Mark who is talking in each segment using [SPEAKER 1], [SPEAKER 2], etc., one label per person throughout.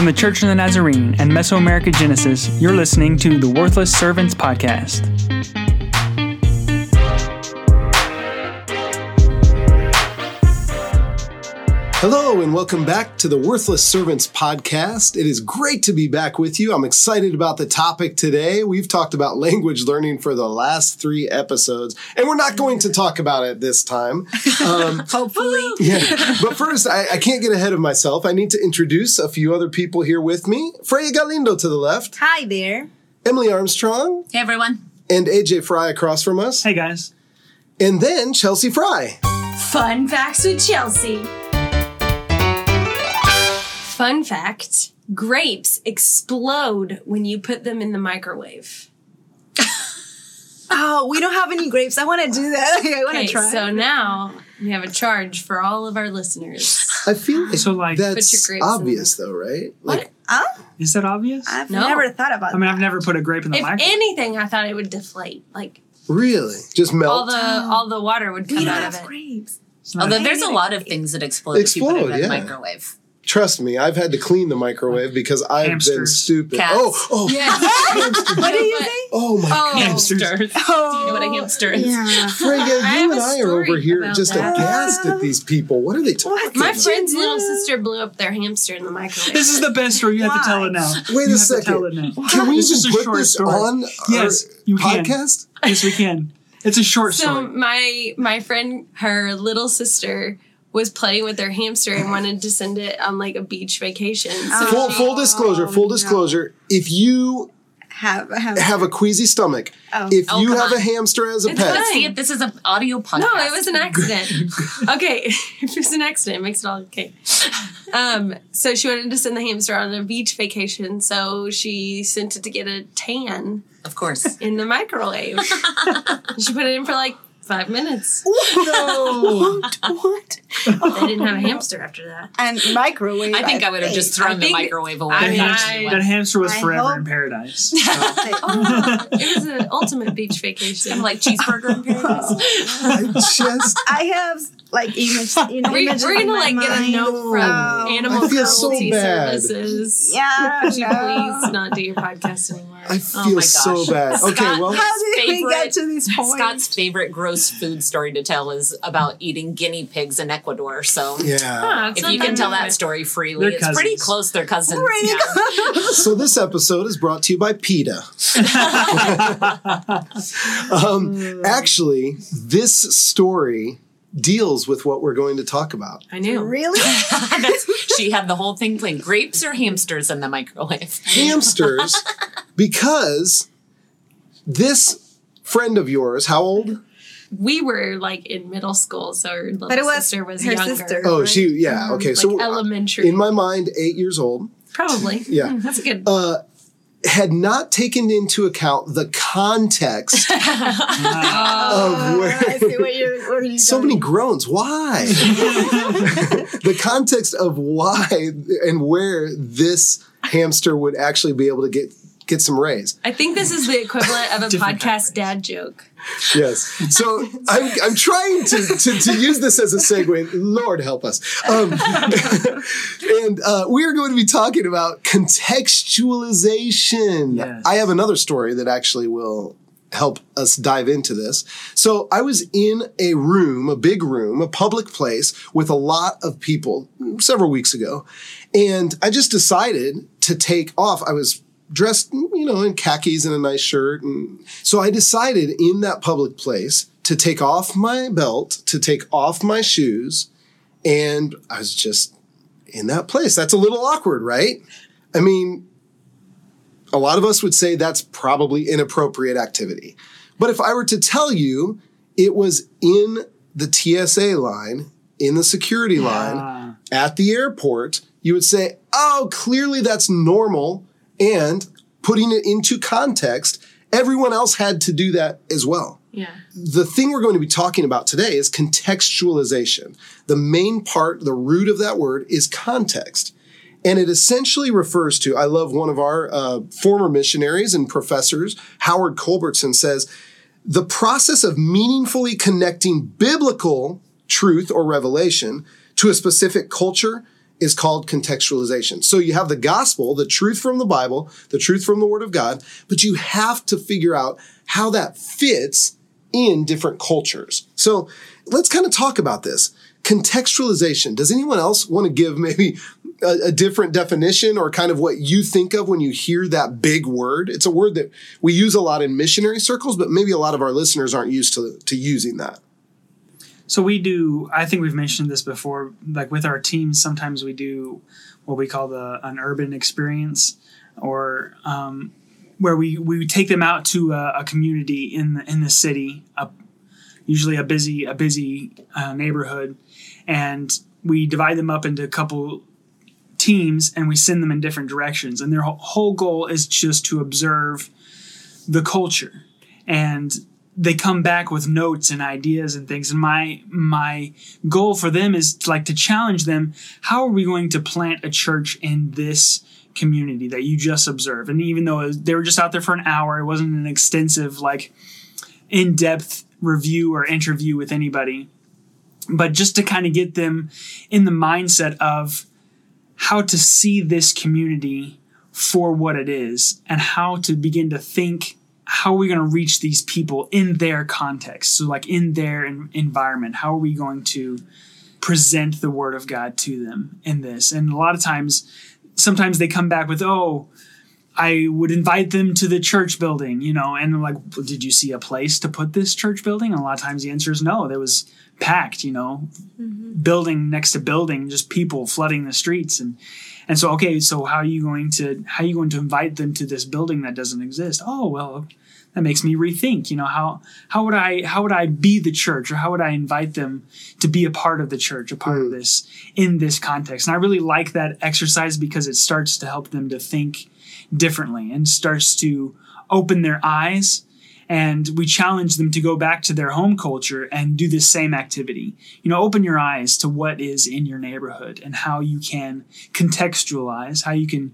[SPEAKER 1] From the Church of the Nazarene and Mesoamerica Genesis, you're listening to the Worthless Servants Podcast.
[SPEAKER 2] Hello, and welcome back to the Worthless Servants podcast. It is great to be back with you. I'm excited about the topic today. We've talked about language learning for the last three episodes, and we're not going to talk about it this time. Um,
[SPEAKER 3] Hopefully.
[SPEAKER 2] yeah. But first, I, I can't get ahead of myself. I need to introduce a few other people here with me. Freya Galindo to the left,
[SPEAKER 3] Hi there.
[SPEAKER 2] Emily Armstrong,
[SPEAKER 4] Hey everyone.
[SPEAKER 2] and AJ Fry across from us,
[SPEAKER 1] Hey guys.
[SPEAKER 2] and then Chelsea Fry.
[SPEAKER 5] Fun facts with Chelsea. Fun fact grapes explode when you put them in the microwave.
[SPEAKER 3] Oh, we don't have any grapes. I want to do that. I want to try.
[SPEAKER 5] so now we have a charge for all of our listeners.
[SPEAKER 2] I feel like
[SPEAKER 1] So, like-
[SPEAKER 2] that's
[SPEAKER 5] Put your grapes in
[SPEAKER 2] obvious, though, right? Like,
[SPEAKER 3] oh,
[SPEAKER 1] Is that obvious?
[SPEAKER 3] I've
[SPEAKER 5] No.
[SPEAKER 3] never thought about
[SPEAKER 1] I mean, I've never put a grape in the
[SPEAKER 5] If
[SPEAKER 1] microwave.
[SPEAKER 5] anything, I thought it would deflate. Like
[SPEAKER 2] really, just melt.
[SPEAKER 5] all the oh. all the water would
[SPEAKER 3] that. We
[SPEAKER 5] come
[SPEAKER 3] don't
[SPEAKER 5] out of it.
[SPEAKER 3] grapes.
[SPEAKER 1] It's
[SPEAKER 4] Although there's a lot of things that explode, if you put
[SPEAKER 2] Explode,
[SPEAKER 4] it in
[SPEAKER 2] yeah.
[SPEAKER 4] the microwave.
[SPEAKER 2] Trust me, I've had to clean the microwave because I've been stupid.
[SPEAKER 4] Cats.
[SPEAKER 2] Oh, oh,
[SPEAKER 3] What do you
[SPEAKER 5] But-
[SPEAKER 3] say?
[SPEAKER 2] oh my
[SPEAKER 5] Oh,
[SPEAKER 1] Hamsters.
[SPEAKER 3] Oh,
[SPEAKER 4] you know what a oh, hamster is?
[SPEAKER 3] Yeah.
[SPEAKER 2] Freya, you and I are over here just
[SPEAKER 5] that.
[SPEAKER 2] aghast at these people. What are they talking
[SPEAKER 3] What?
[SPEAKER 5] My
[SPEAKER 2] about?
[SPEAKER 5] friend's
[SPEAKER 3] do?
[SPEAKER 5] little sister blew up their hamster in the microwave.
[SPEAKER 1] This is the best story. You have to tell it now.
[SPEAKER 2] Wait
[SPEAKER 1] You
[SPEAKER 2] a second.
[SPEAKER 1] To tell it now.
[SPEAKER 2] Can we
[SPEAKER 1] This
[SPEAKER 2] just put
[SPEAKER 1] short
[SPEAKER 2] this
[SPEAKER 1] story.
[SPEAKER 2] on
[SPEAKER 1] Yes,
[SPEAKER 2] our
[SPEAKER 1] you can.
[SPEAKER 2] podcast?
[SPEAKER 1] Yes, we can. It's a short
[SPEAKER 5] So
[SPEAKER 1] story.
[SPEAKER 5] So my my friend, her little sister, was playing with their hamster and wanted to send it on like a beach vacation. So
[SPEAKER 2] Full,
[SPEAKER 5] she-
[SPEAKER 2] full disclosure, full
[SPEAKER 3] Oh, no.
[SPEAKER 2] disclosure. If you
[SPEAKER 3] Have, have,
[SPEAKER 2] have a queasy stomach,
[SPEAKER 3] Oh.
[SPEAKER 2] if
[SPEAKER 4] Oh,
[SPEAKER 2] you
[SPEAKER 4] come
[SPEAKER 2] have a hamster as a
[SPEAKER 5] It's
[SPEAKER 2] pet,
[SPEAKER 5] fine.
[SPEAKER 4] See if this is an audio podcast.
[SPEAKER 5] no, it was an accident. okay, if it's an accident, it makes it all okay. Um, so she wanted to send the hamster on a beach vacation, so she sent it to get a tan
[SPEAKER 4] Of course.
[SPEAKER 5] in the microwave. she put it in for like five minutes.
[SPEAKER 2] no.
[SPEAKER 3] what?
[SPEAKER 5] They didn't have a hamster after that.
[SPEAKER 3] And microwave.
[SPEAKER 4] I think I would have just thrown the microwave away.
[SPEAKER 5] I mean,
[SPEAKER 1] that,
[SPEAKER 5] I-
[SPEAKER 1] that hamster was
[SPEAKER 3] I
[SPEAKER 1] forever
[SPEAKER 3] hope-
[SPEAKER 1] in paradise.
[SPEAKER 5] Oh, it was an ultimate beach vacation.
[SPEAKER 4] Kind of like cheeseburger in paradise.
[SPEAKER 2] I just
[SPEAKER 3] I have like image. You know,
[SPEAKER 5] We're, we're gonna
[SPEAKER 3] my
[SPEAKER 5] like get a note from
[SPEAKER 3] Oh.
[SPEAKER 5] Animal
[SPEAKER 2] I feel so
[SPEAKER 5] Cruelty. Services.
[SPEAKER 3] Yeah.
[SPEAKER 5] Could you
[SPEAKER 3] no.
[SPEAKER 5] please not do your podcast anymore?
[SPEAKER 2] I
[SPEAKER 4] Oh
[SPEAKER 2] feel
[SPEAKER 4] my
[SPEAKER 2] so
[SPEAKER 4] gosh.
[SPEAKER 2] bad. Okay, well,
[SPEAKER 3] How did we get to this point?
[SPEAKER 4] Scott's favorite gross food story to tell is about eating guinea pigs in Ecuador. So
[SPEAKER 2] yeah.
[SPEAKER 5] Ah, it's
[SPEAKER 4] if you can tell that story freely,
[SPEAKER 1] They're
[SPEAKER 4] it's pretty close. They're cousins.
[SPEAKER 3] Pretty
[SPEAKER 4] yeah.
[SPEAKER 2] So this episode is brought to you by PETA. um, actually, this story deals with what we're going to talk about.
[SPEAKER 5] I knew.
[SPEAKER 3] Really?
[SPEAKER 4] That's, she had the whole thing playing grapes or hamsters in the microwave.
[SPEAKER 2] Hamsters, because this friend of yours, how old?
[SPEAKER 5] We were like in middle school, so her little
[SPEAKER 3] But it was
[SPEAKER 5] sister was
[SPEAKER 3] her
[SPEAKER 5] younger.
[SPEAKER 3] sister.
[SPEAKER 2] Oh, she, yeah, okay.
[SPEAKER 5] like
[SPEAKER 2] so
[SPEAKER 5] elementary.
[SPEAKER 2] in my mind, eight years old,
[SPEAKER 5] Probably.
[SPEAKER 2] Yeah.
[SPEAKER 5] Hmm, that's good.
[SPEAKER 2] uh, had not taken into account the context of oh, where.
[SPEAKER 3] I see where you're. Where
[SPEAKER 2] So
[SPEAKER 3] going.
[SPEAKER 2] many groans. Why? the context of why and where this hamster would actually be able to get get some rays.
[SPEAKER 5] I think this is the equivalent of a podcast dad joke.
[SPEAKER 2] Yes. So I'm, I'm trying to, to, to use this as a segue. Lord help us. Um, and uh, we are going to be talking about contextualization.
[SPEAKER 1] Yes.
[SPEAKER 2] I have another story that actually will help us dive into this. So I was in a room, a big room, a public place with a lot of people several weeks ago. And I just decided to take off. I was dressed, you know, in khakis and a nice shirt. And so I decided in that public place to take off my belt, to take off my shoes. And I was just in that place. That's a little awkward, right? I mean, a lot of us would say that's probably inappropriate activity. But if I were to tell you it was in the TSA line, in the security line,
[SPEAKER 1] Ah.
[SPEAKER 2] at the airport, you would say, oh, clearly that's normal. And putting it into context, everyone else had to do that as well.
[SPEAKER 5] Yeah.
[SPEAKER 2] The thing we're going to be talking about today is contextualization. The main part, the root of that word is context. And it essentially refers to, I love one of our uh, former missionaries and professors, Howard Culbertson, says, the process of meaningfully connecting biblical truth or revelation to a specific culture is called contextualization. So you have the gospel, the truth from the Bible, the truth from the Word of God, but you have to figure out how that fits in different cultures. So let's kind of talk about this. Contextualization. Does anyone else want to give maybe a, a, different definition or kind of what you think of when you hear that big word? It's a word that we use a lot in missionary circles, but maybe a lot of our listeners aren't used to, to using that.
[SPEAKER 1] So we do. I think we've mentioned this before. Like with our teams, sometimes we do what we call the an urban experience, or um, where we we take them out to a, a community in the in the city, a, usually a busy a busy uh, neighborhood, and we divide them up into a couple teams and we send them in different directions. And their whole goal is just to observe the culture and they come back with notes and ideas and things. And my my goal for them is like to challenge them how are we going to plant a church in this community that you just observed? And even though was, they were just out there for an hour it wasn't an extensive like in-depth review or interview with anybody. But just to kind of get them in the mindset of how to see this community for what it is and how to begin to think how are we going to reach these people in their context? So like in their environment how are we going to present the word of god to them in this? And a lot of times sometimes they come back with oh i would invite them to the church building you know? And I'm like did you see a place to put this church building? And a lot of times the answer is no there was packed you know? Mm-hmm. building next to building just people flooding the streets. And and so okay so how are you going to how are you going to invite them to this building that doesn't exist? Oh well that makes me rethink you know how how would i how would i be the church or how would i invite them to be a part of the church a part mm. of this in this context? And i really like that exercise because it starts to help them to think differently and starts to open their eyes. And we challenge them to go back to their home culture and do the same activity. You know open your eyes to what is in your neighborhood and how you can contextualize how you can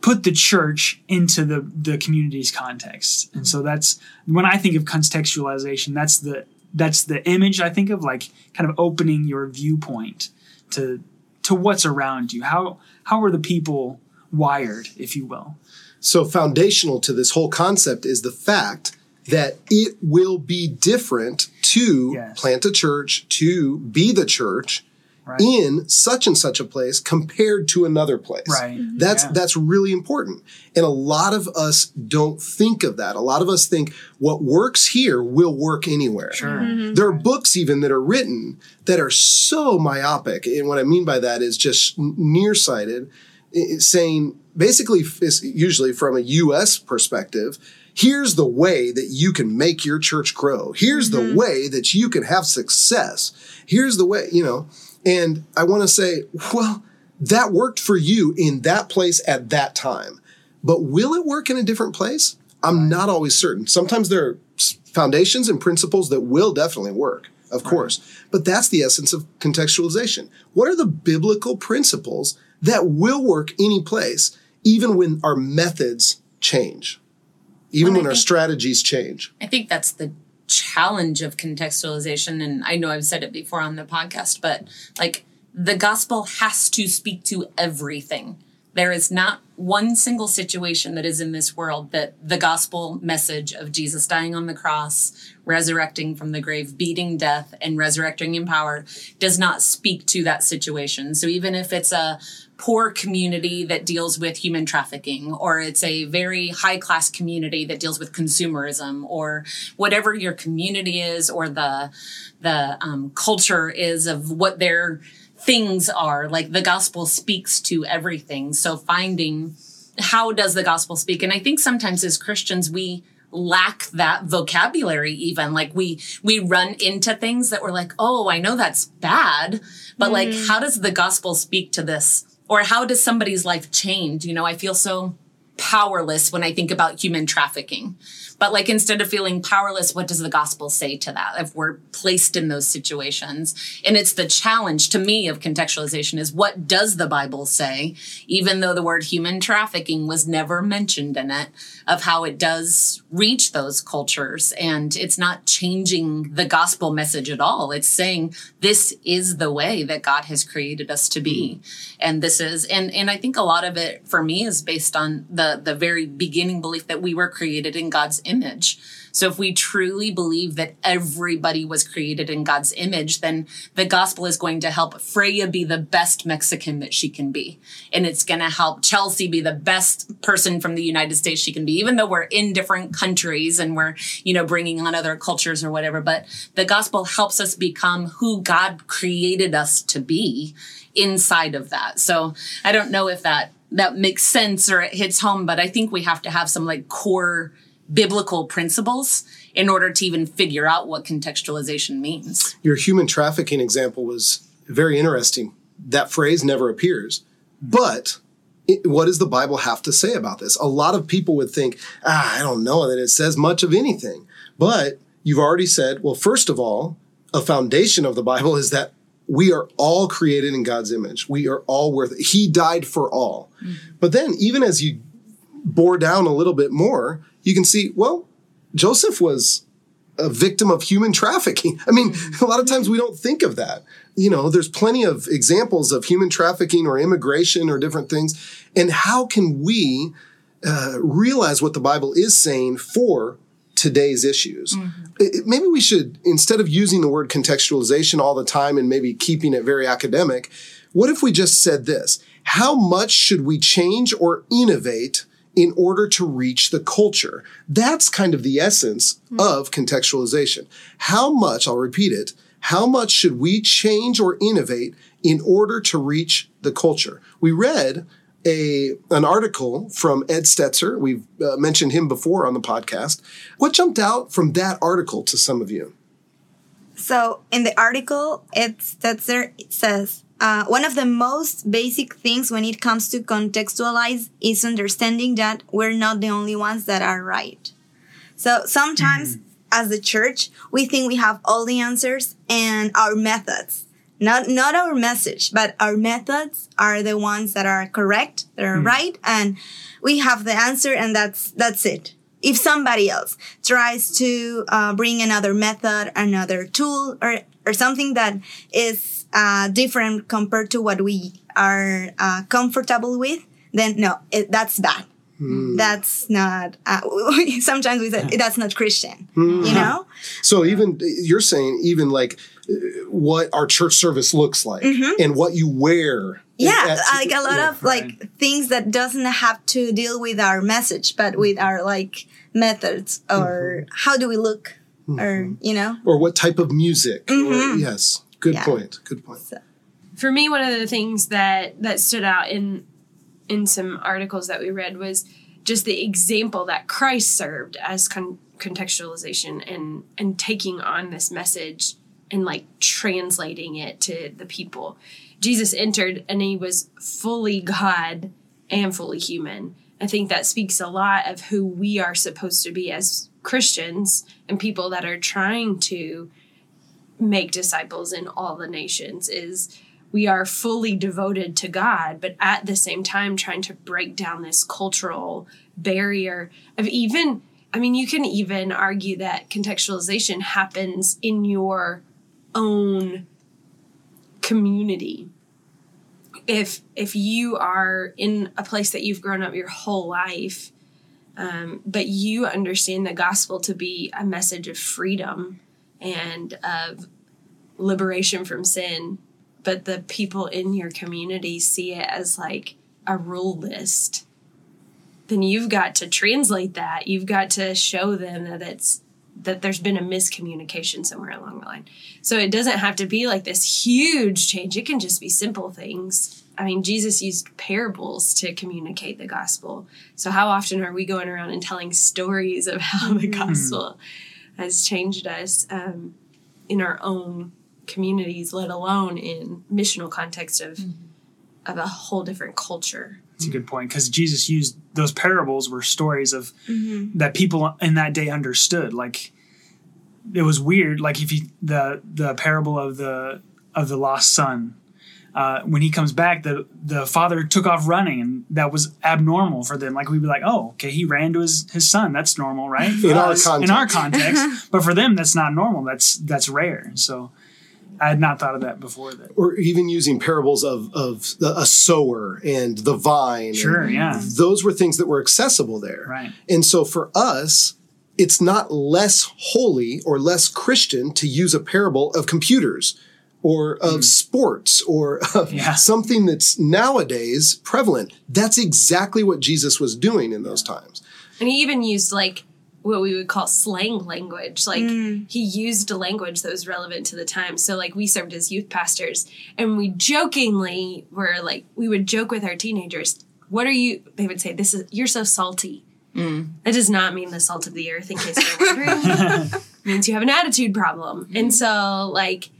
[SPEAKER 1] put the church into the the community's context. And so that's when I think of contextualization, that's the that's the image I think of like kind of opening your viewpoint to to what's around you. How how are the people wired, if you will?
[SPEAKER 2] So foundational to this whole concept is the fact that it will be different to yes. plant a church, to be the church, right. in such and such a place compared to another place.
[SPEAKER 1] Right.
[SPEAKER 2] Mm-hmm. That's yeah. that's really important. And a lot of us don't think of that. A lot of us think what works here will work anywhere.
[SPEAKER 1] Sure. Mm-hmm.
[SPEAKER 2] There are books even that are written that are so myopic. And what I mean by that is just nearsighted, saying basically usually from a US perspective, here's the way that you can make your church grow. Here's mm-hmm. the way that you can have success. Here's the way, you know, and I want to say, well, that worked for you in that place at that time. But will it work in a different place? I'm not always certain. Sometimes there are foundations and principles that will definitely work, of right. course. But that's the essence of contextualization. What are the biblical principles that will work any place, even when our methods change, even well, when our strategies change?
[SPEAKER 4] I think that's the challenge of contextualization and I know I've said it before on the podcast but like the gospel has to speak to everything. There is not one single situation that is in this world that the gospel message of Jesus dying on the cross, resurrecting from the grave, beating death, and resurrecting in power does not speak to that situation. So even if it's a poor community that deals with human trafficking, or it's a very high class community that deals with consumerism, or whatever your community is, or the the um, culture is of what their things are. Like the gospel speaks to everything. So finding how does the gospel speak, and I think sometimes as Christians we lack that vocabulary even like we we run into things that we're like oh i know that's bad but mm like how does the gospel speak to this or how does somebody's life change? You know, I feel so powerless when I think about human trafficking. But like instead of feeling powerless, what does the gospel say to that if we're placed in those situations? And it's the challenge to me of contextualization is what does the Bible say, even though the word human trafficking was never mentioned in it, of how it does reach those cultures. And it's not changing the gospel message at all. It's saying this is the way that God has created us to be. Hmm. And this is, and, and I think a lot of it for me is based on the, the very beginning belief that we were created in God's image. So if we truly believe that everybody was created in God's image, then the gospel is going to help Freya be the best Mexican that she can be. And it's going to help Chelsea be the best person from the United States she can be, even though we're in different countries and we're, you know, bringing on other cultures or whatever. But the gospel helps us become who God created us to be inside of that. So I don't know if that that makes sense or it hits home, but I think we have to have some like core biblical principles in order to even figure out what contextualization means.
[SPEAKER 2] Your human trafficking example was very interesting. That phrase never appears. But it, what does the Bible have to say about this? A lot of people would think, ah, I don't know that it says much of anything. But you've already said, well, first of all, a foundation of the Bible is that we are all created in God's image. We are all worth it. He died for all. But then, even as you bore down a little bit more, you can see, well, Joseph was a victim of human trafficking. I mean, a lot of times we don't think of that. You know, there's plenty of examples of human trafficking or immigration or different things. And how can we uh, realize what the Bible is saying for today's issues? It- it- maybe we should, instead of using the word contextualization all the time and maybe keeping it very academic, what if we just said this? How much should we change or innovate in order to reach the culture? That's kind of the essence of contextualization. How much, I'll repeat it, how much should we change or innovate in order to reach the culture? We read a an article from Ed Stetzer. We've uh, mentioned him before on the podcast. What jumped out from that article to some of you?
[SPEAKER 3] So in the article, it's that there it says uh, one of the most basic things when it comes to contextualize is understanding that we're not the only ones that are right. So sometimes as the church, we think we have all the answers and our methods. Not not our message, but our methods are the ones that are correct, that are right, and we have the answer, and that's that's it. If somebody else tries to uh, bring another method, another tool, or or something that is uh, different compared to what we are uh, comfortable with, then no, it, that's bad. That's not. Uh, sometimes we say that's not Christian. You know.
[SPEAKER 2] So even you're saying even like uh, what our church service looks like and what you wear.
[SPEAKER 3] yeah
[SPEAKER 2] At-
[SPEAKER 3] like a lot
[SPEAKER 2] yeah.
[SPEAKER 3] of like things that doesn't have to deal with our message but with our like methods or how do we look or you know
[SPEAKER 2] or what type of music. Or, yes, good
[SPEAKER 3] Yeah.
[SPEAKER 2] point. Good point.
[SPEAKER 5] for me one of the things that that stood out in in some articles that we read was just the example that christ served as con- contextualization and and taking on this message and like translating it to the people jesus entered and he was fully god and fully human i think that speaks a lot of who we are supposed to be as christians and people that are trying to make disciples in all the nations is we are fully devoted to God, but at the same time trying to break down this cultural barrier of even, I mean, you can even argue that contextualization happens in your own community. If if you are in a place that you've grown up your whole life, um, but you understand the gospel to be a message of freedom and of liberation from sin, but the people in your community see it as like a rule list, then you've got to translate that. You've got to show them that it's that there's been a miscommunication somewhere along the line. So it doesn't have to be like this huge change. It can just be simple things. I mean, Jesus used parables to communicate the gospel. So how often are we going around and telling stories of how the hmm. gospel has changed us um, in our own communities, let alone in missional context of of a whole different culture.
[SPEAKER 1] That's a good point because Jesus used those parables were stories of
[SPEAKER 3] Mm-hmm.
[SPEAKER 1] that people in that day understood. Like it was weird. Like if you the the parable of the of the lost son, uh, when he comes back, the the father took off running, and that was abnormal for them. Like we'd be like, oh, okay, he ran to his his son. That's normal, right? For
[SPEAKER 2] In our
[SPEAKER 1] us, in our
[SPEAKER 2] context.
[SPEAKER 1] context, but for them, that's not normal. That's that's rare. So. I had not thought of that before. That
[SPEAKER 2] or even using parables of of the, a sower and the vine. and
[SPEAKER 1] sure, yeah,
[SPEAKER 2] those were things that were accessible there.
[SPEAKER 1] right.
[SPEAKER 2] And so for us, it's not less holy or less Christian to use a parable of computers or of mm-hmm. sports or of
[SPEAKER 1] Yeah.
[SPEAKER 2] something that's nowadays prevalent. That's exactly what Jesus was doing in those times.
[SPEAKER 5] And he even used like what we would call slang language. Like mm. he used a language that was relevant to the time. So like we served as youth pastors and we jokingly were like we would joke with our teenagers, what are you they would say, This is you're so salty. Mm. That does not mean the salt of the earth in case you're wondering. It means you have an attitude problem. And mm. so like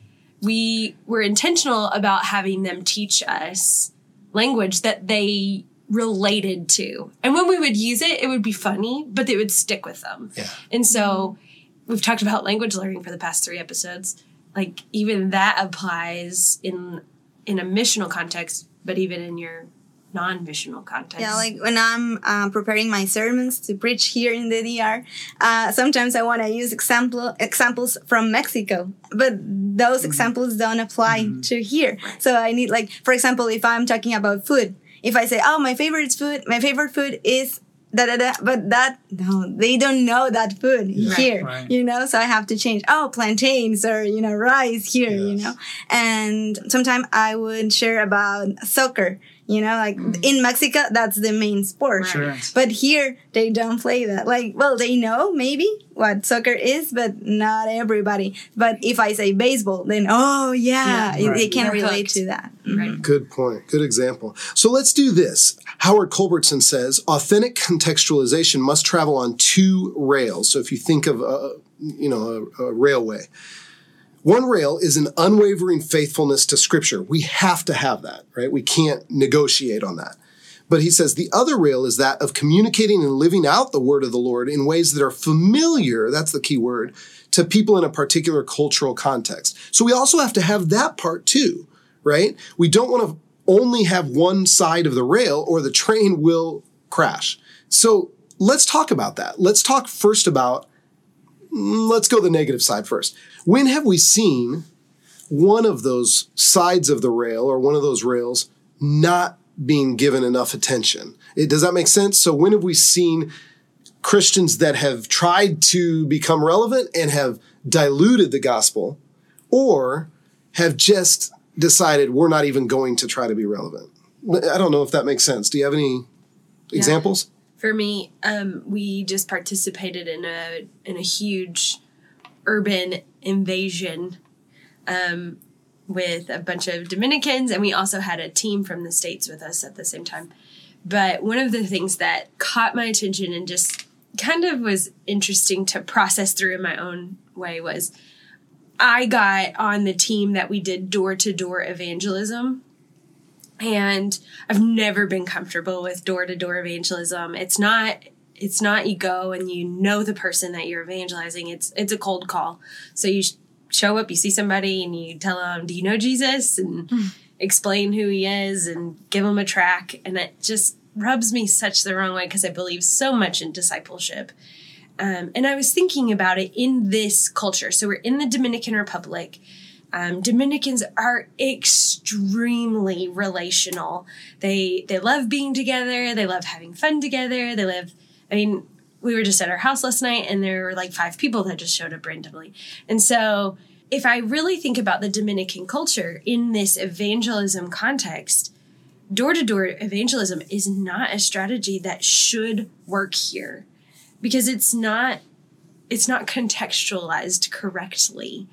[SPEAKER 5] we were intentional about having them teach us language that they related to. And when we would use it, it would be funny, but it would stick with them.
[SPEAKER 2] Yeah.
[SPEAKER 5] And so we've talked about language learning for the past three episodes. Like even that applies in in a missional context, but even in your non-missional context.
[SPEAKER 3] Yeah, like when I'm uh, preparing my sermons to preach here in the DR, uh, sometimes I want to use example examples from Mexico, but those examples don't apply to here. So I need like, for example, if I'm talking about food, if I say, "Oh, my favorite food, my favorite food is." Da, da, da, but that no, they don't know that food here,
[SPEAKER 1] Right.
[SPEAKER 3] you know. So I have to change. Oh, plantains or you know rice here, you know. And sometimes I would share about soccer, you know, like mm. in Mexico, that's the main sport.
[SPEAKER 1] Sure.
[SPEAKER 3] But here, they don't play that. Like, well, they know maybe what soccer is, but not everybody. But if I say baseball, then oh yeah,
[SPEAKER 1] Yeah,
[SPEAKER 3] they can
[SPEAKER 5] They're
[SPEAKER 3] relate
[SPEAKER 5] hooked.
[SPEAKER 3] to that.
[SPEAKER 5] right. Mm-hmm.
[SPEAKER 2] Good point. Good example. So let's do this. Howard Culbertson says authentic contextualization must travel on two rails. So if you think of a, you know a, a railway, one rail is an unwavering faithfulness to Scripture. We have to have that, right? We can't negotiate on that. But he says the other rail is that of communicating and living out the word of the Lord in ways that are familiar, that's the key word, to people in a particular cultural context. So we also have to have that part too, right? We don't want to only have one side of the rail or the train will crash. So let's talk about that. Let's talk first about, Mm, let's go the negative side first. When have we seen one of those sides of the rail or one of those rails not being given enough attention. It, does that make sense? So when have we seen Christians that have tried to become relevant and have diluted the gospel or have just decided we're not even going to try to be relevant? I don't know if that makes sense. Do you have any examples?
[SPEAKER 5] For me, um, we just participated in a in a huge urban invasion um, with a bunch of Dominicans, and we also had a team from the states with us at the same time. But one of the things that caught my attention and just kind of was interesting to process through in my own way was I got on the team that we did door to door evangelism. And I've never been comfortable with door to door evangelism. It's not it's not you go and you know the person that you're evangelizing. It's it's a cold call. So you show up, you see somebody and you tell them, "Do you know Jesus?" and explain who he is and give them a track and it just rubs me such the wrong way because I believe so much in discipleship. Um, and I was thinking about it in this culture. So we're in the Dominican Republic. Um, Dominicans are extremely relational. They they love being together. They love having fun together. They love. I mean, we were just at our house last night, and there were like five people that just showed up randomly. And so, if I really think about the Dominican culture in this evangelism context, door to door evangelism is not a strategy that should work here because it's not it's not contextualized correctly.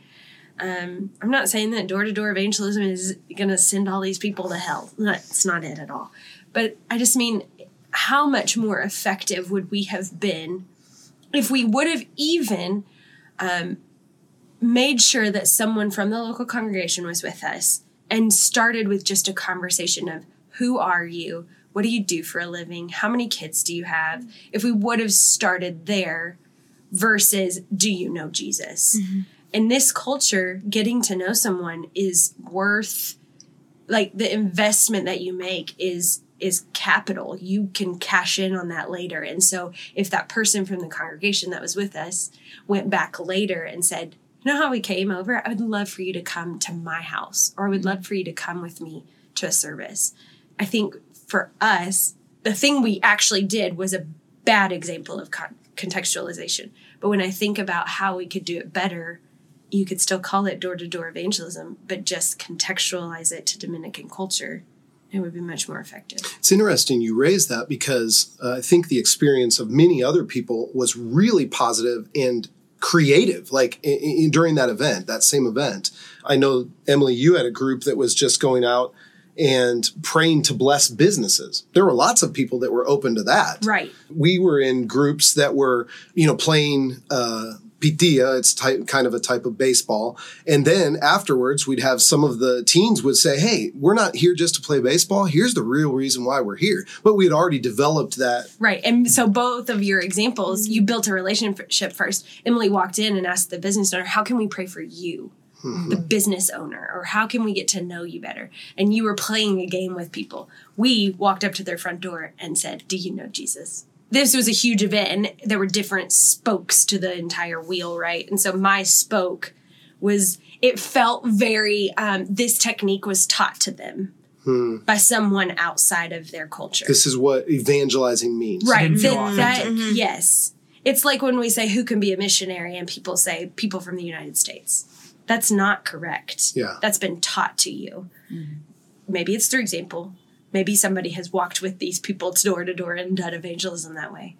[SPEAKER 5] Um, I'm not saying that door to door evangelism is going to send all these people to hell. That's not it at all. But I just mean, how much more effective would we have been if we would have even um, made sure that someone from the local congregation was with us and started with just a conversation of who are you? what do you do for a living? How many kids do you have? If we would have started there versus do you know Jesus? In this culture, getting to know someone is worth like the investment that you make is is capital. You can cash in on that later. And so if that person from the congregation that was with us went back later and said, "You know how we came over? I would love for you to come to my house or I would love for you to come with me to a service." I think for us, the thing we actually did was a bad example of con- contextualization. But when I think about how we could do it better, you could still call it door to door evangelism, but just contextualize it to Dominican culture. It would be much more effective.
[SPEAKER 2] It's interesting you raised that because uh, I think the experience of many other people was really positive and creative. Like in, in, during that event, that same event, I know Emily, you had a group that was just going out and praying to bless businesses. There were lots of people that were open to that.
[SPEAKER 5] Right.
[SPEAKER 2] We were in groups that were, you know, playing. Uh, vitilla, it's type, kind of a type of baseball. And then afterwards, we'd have some of the teens would say, Hey, we're not here just to play baseball. Here's the real reason why we're here. But we had already developed that.
[SPEAKER 5] Right. And so both of your examples, you mm-hmm. built a relationship first. Emily walked in and asked the business owner, How can we pray for you? Mm-hmm. The business owner, or how can we get to know you better? And you were playing a game with people. We walked up to their front door and said, Do you know Jesus? This was a huge event and there were different spokes to the entire wheel right? And so my spoke was it felt very um, this technique was taught to them
[SPEAKER 2] Hmm.
[SPEAKER 5] by someone outside of their culture.
[SPEAKER 2] This is what evangelizing means.
[SPEAKER 5] right.
[SPEAKER 1] Didn't
[SPEAKER 5] that, that
[SPEAKER 1] authentic.
[SPEAKER 5] yes. It's like when we say who can be a missionary and people say people from the united states. That's not correct.
[SPEAKER 2] Yeah.
[SPEAKER 5] that's been taught to you. Maybe it's through example maybe somebody has walked with these people door to door and done evangelism that way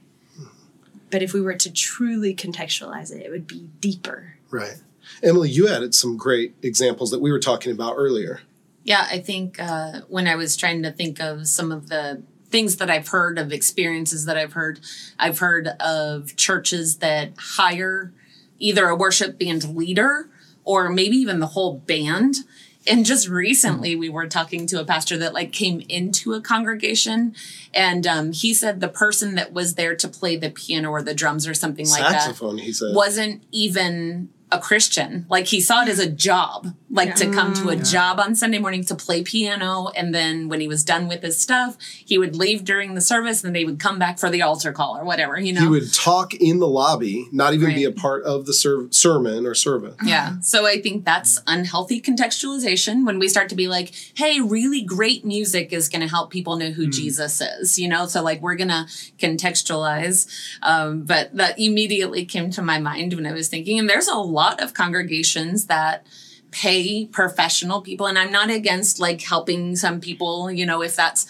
[SPEAKER 5] but if we were to truly contextualize it it would be deeper
[SPEAKER 2] Right. Emily, you added some great examples that we were talking about earlier.
[SPEAKER 4] Yeah, I think uh, when I was trying to think of some of the things that I've heard of experiences that I've heard, I've heard of churches that hire either a worship band leader or maybe even the whole band. And just recently, we were talking to a pastor that like came into a congregation, and um, he said the person that was there to play the piano or the drums or something like that
[SPEAKER 2] Saxophone, he said.
[SPEAKER 4] wasn't even a Christian. Like he saw it as a job, like to come to a job on Sunday morning to play piano. And then when he was done with his stuff, he would leave during the service and they would come back for the altar call or whatever, you know?
[SPEAKER 2] He would talk in the lobby, not even be a part of the ser- sermon or servant.
[SPEAKER 4] Yeah. So I think that's unhealthy contextualization when we start to be like, hey, really great music is going to help people know who Jesus is, you know? So like we're going to contextualize. Um, but that immediately came to my mind when I was thinking, and there's a lot of congregations that pay professional people. And I'm not against like helping some people, you know, if that's,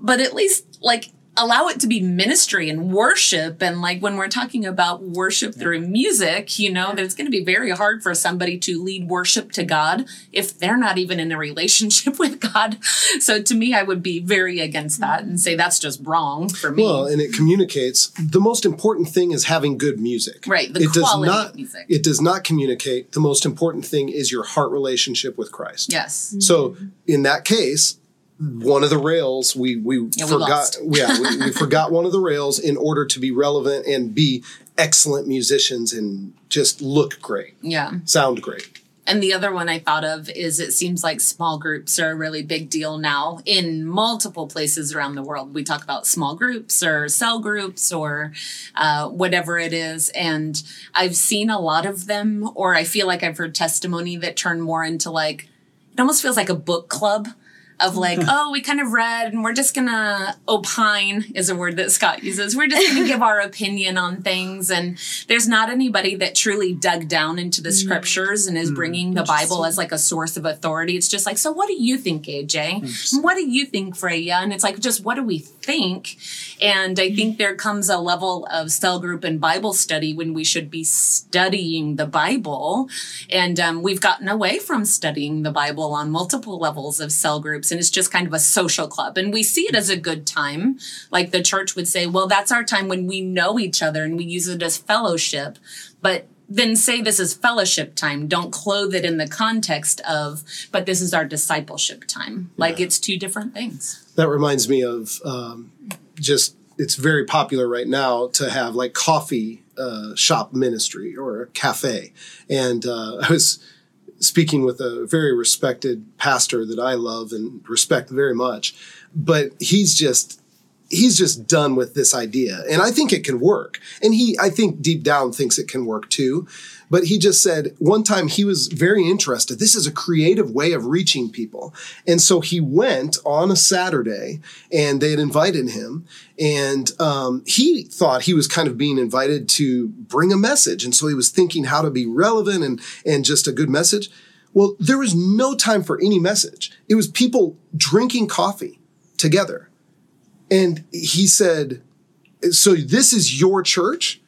[SPEAKER 4] but at least like allow it to be ministry and worship and like when we're talking about worship through music you know that it's going to be very hard for somebody to lead worship to god if they're not even in a relationship with god so to me i would be very against that and mm-hmm. say that's just wrong for me
[SPEAKER 2] Well, and it communicates. The most important thing is having good music.
[SPEAKER 4] Right, the
[SPEAKER 2] it does
[SPEAKER 4] quality of
[SPEAKER 2] not.
[SPEAKER 4] music.
[SPEAKER 2] It does not communicate. The most important thing is your heart relationship with Christ.
[SPEAKER 4] yes
[SPEAKER 2] So mm-hmm. in that case, one of the rails we we
[SPEAKER 4] Yeah,
[SPEAKER 2] forgot.
[SPEAKER 4] lost.
[SPEAKER 2] yeah, we, we forgot one of the rails in order to be relevant and be excellent musicians and just look great,
[SPEAKER 4] yeah
[SPEAKER 2] sound great.
[SPEAKER 4] And the other one I thought of is it seems like small groups are a really big deal now in multiple places around the world. We talk about small groups or cell groups or uh, whatever it is. And I've seen a lot of them, or I feel like I've heard testimony that turn more into like, it almost feels like a book club of like, oh, we kind of read and we're just gonna opine is a word that Scott uses. We're just gonna give our opinion on things. And there's not anybody that truly dug down into the scriptures and is bringing the Bible as like a source of authority. It's just like, so what do you think, AJ? What do you think, Freya? And it's like, just what do we think? And I think there comes a level of cell group and Bible study when we should be studying the Bible. And um, we've gotten away from studying the Bible on multiple levels of cell groups. And it's just kind of a social club. And we see it as a good time. Like the church would say, well, that's our time when we know each other and we use it as fellowship. But then say this is fellowship time. Don't clothe it in the context of, but this is our discipleship time. Like it's two different things.
[SPEAKER 2] That reminds me of um, just it's very popular right now to have like coffee uh, shop ministry or a cafe. And uh, I was speaking with a very respected pastor that I love and respect very much, but he's just he's just done with this idea. And i think it can work. And he i think deep down thinks it can work too but he just said one time he was very interested. This is a creative way of reaching people. And so he went on a saturday and they had invited him. And um, he thought he was kind of being invited to bring a message. And so he was thinking how to be relevant and and just a good message. Well there was no time for any message. It was people drinking coffee together. And he said, "So this is your church?"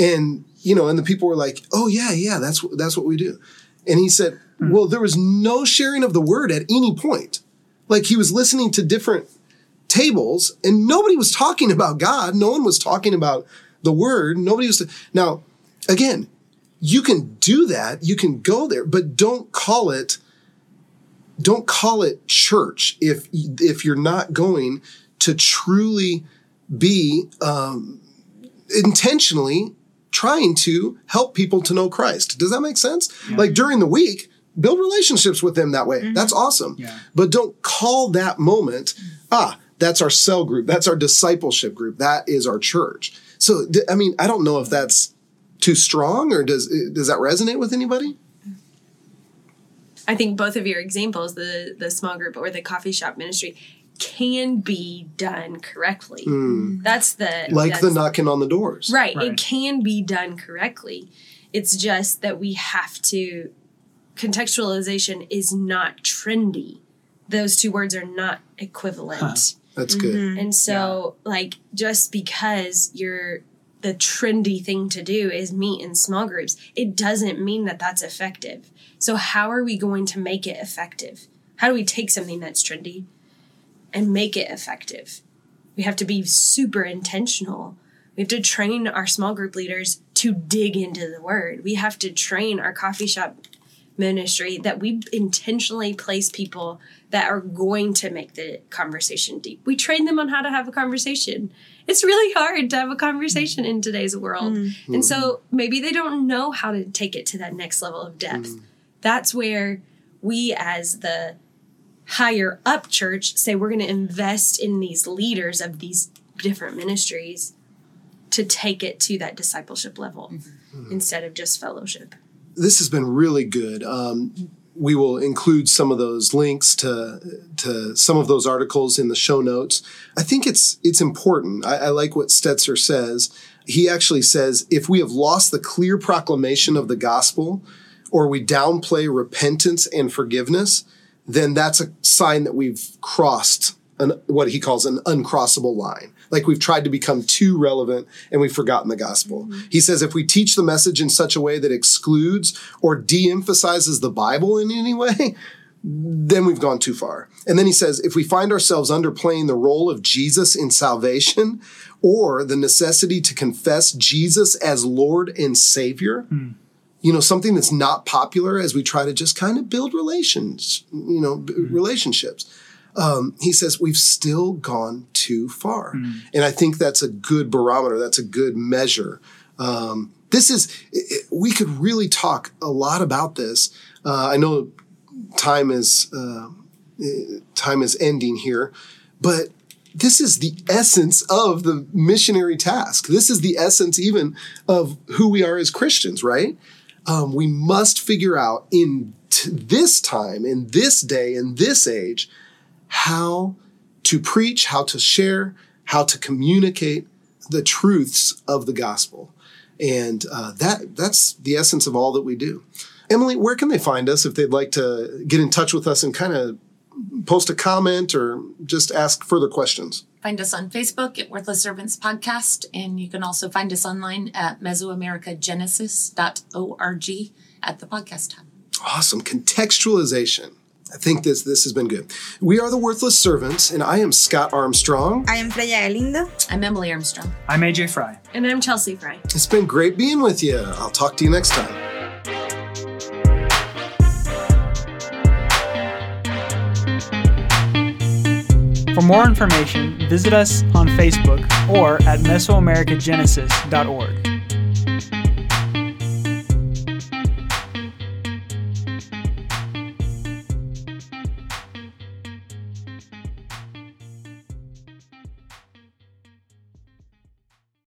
[SPEAKER 2] And you know, and the people were like, "Oh yeah, yeah, that's that's what we do." And he said, "Well, there was no sharing of the word at any point. Like he was listening to different tables, and nobody was talking about God. No one was talking about the word. Nobody was now." Again, you can do that. You can go there, but don't call it. Don't call it church if if you're not going to truly be um, intentionally trying to help people to know Christ. Does that make sense? Yeah. Like during the week, build relationships with them that way. Mm-hmm. That's awesome.
[SPEAKER 1] Yeah.
[SPEAKER 2] But don't call that moment, ah, that's our cell group. That's our discipleship group. That is our church. So, I mean, I don't know if that's too strong or does does that resonate with anybody?
[SPEAKER 5] I think both of your examples, the the small group or the coffee shop ministry, can be done correctly. Mm. That's the
[SPEAKER 2] like
[SPEAKER 5] that's,
[SPEAKER 2] the knocking on the doors.
[SPEAKER 5] Right, right. It can be done correctly. It's just that we have to contextualization is not trendy. Those two words are not equivalent. Huh.
[SPEAKER 2] That's good. Mm-hmm.
[SPEAKER 5] And so yeah. like just because you're the trendy thing to do is meet in small groups, it doesn't mean that that's effective. So how are we going to make it effective? How do we take something that's trendy and make it effective. We have to be super intentional. We have to train our small group leaders to dig into the word. We have to train our coffee shop ministry that we intentionally place people that are going to make the conversation deep. We train them on how to have a conversation. It's really hard to have a conversation in today's world. Mm-hmm. And so maybe they don't know how to take it to that next level of depth. Mm-hmm. That's where we as the higher up church say we're going to invest in these leaders of these different ministries to take it to that discipleship level mm-hmm. instead of just fellowship.
[SPEAKER 2] This has been really good. Um, we will include some of those links to to some of those articles in the show notes. I think it's it's important. I, I like what Stetzer says. He actually says if we have lost the clear proclamation of the gospel, or we downplay repentance and forgiveness, then that's a sign that we've crossed an, what he calls an uncrossable line. Like we've tried to become too relevant and we've forgotten the gospel. Mm-hmm. He says if we teach the message in such a way that excludes or de emphasizes the Bible in any way, then we've gone too far. And then he says if we find ourselves underplaying the role of Jesus in salvation or the necessity to confess Jesus as Lord and Savior, mm you know something that's not popular as we try to just kind of build relations you know mm-hmm. relationships um, he says we've still gone too far mm-hmm. and i think that's a good barometer that's a good measure um, this is it, we could really talk a lot about this uh, i know time is uh, time is ending here but this is the essence of the missionary task. This is the essence even of who we are as Christians, right? Um, we must figure out in t- this time, in this day, in this age, how to preach, how to share, how to communicate the truths of the gospel. And uh, that that's the essence of all that we do. Emily, where can they find us if they'd like to get in touch with us and kind of post a comment or just ask further questions?
[SPEAKER 4] Find us on Facebook at Worthless Servants Podcast, and you can also find us online at Mesoamericagenesis.org at the podcast tab.
[SPEAKER 2] Awesome. Contextualization. I think this this has been good. We are the Worthless Servants, and I am Scott Armstrong.
[SPEAKER 3] I am Freya Galindo.
[SPEAKER 4] I'm Emily Armstrong.
[SPEAKER 1] I'm AJ Fry.
[SPEAKER 5] And I'm Chelsea Fry.
[SPEAKER 2] It's been great being with you. I'll talk to you next time.
[SPEAKER 1] For more information, visit us on Facebook or at Mesoamericagenesis.org.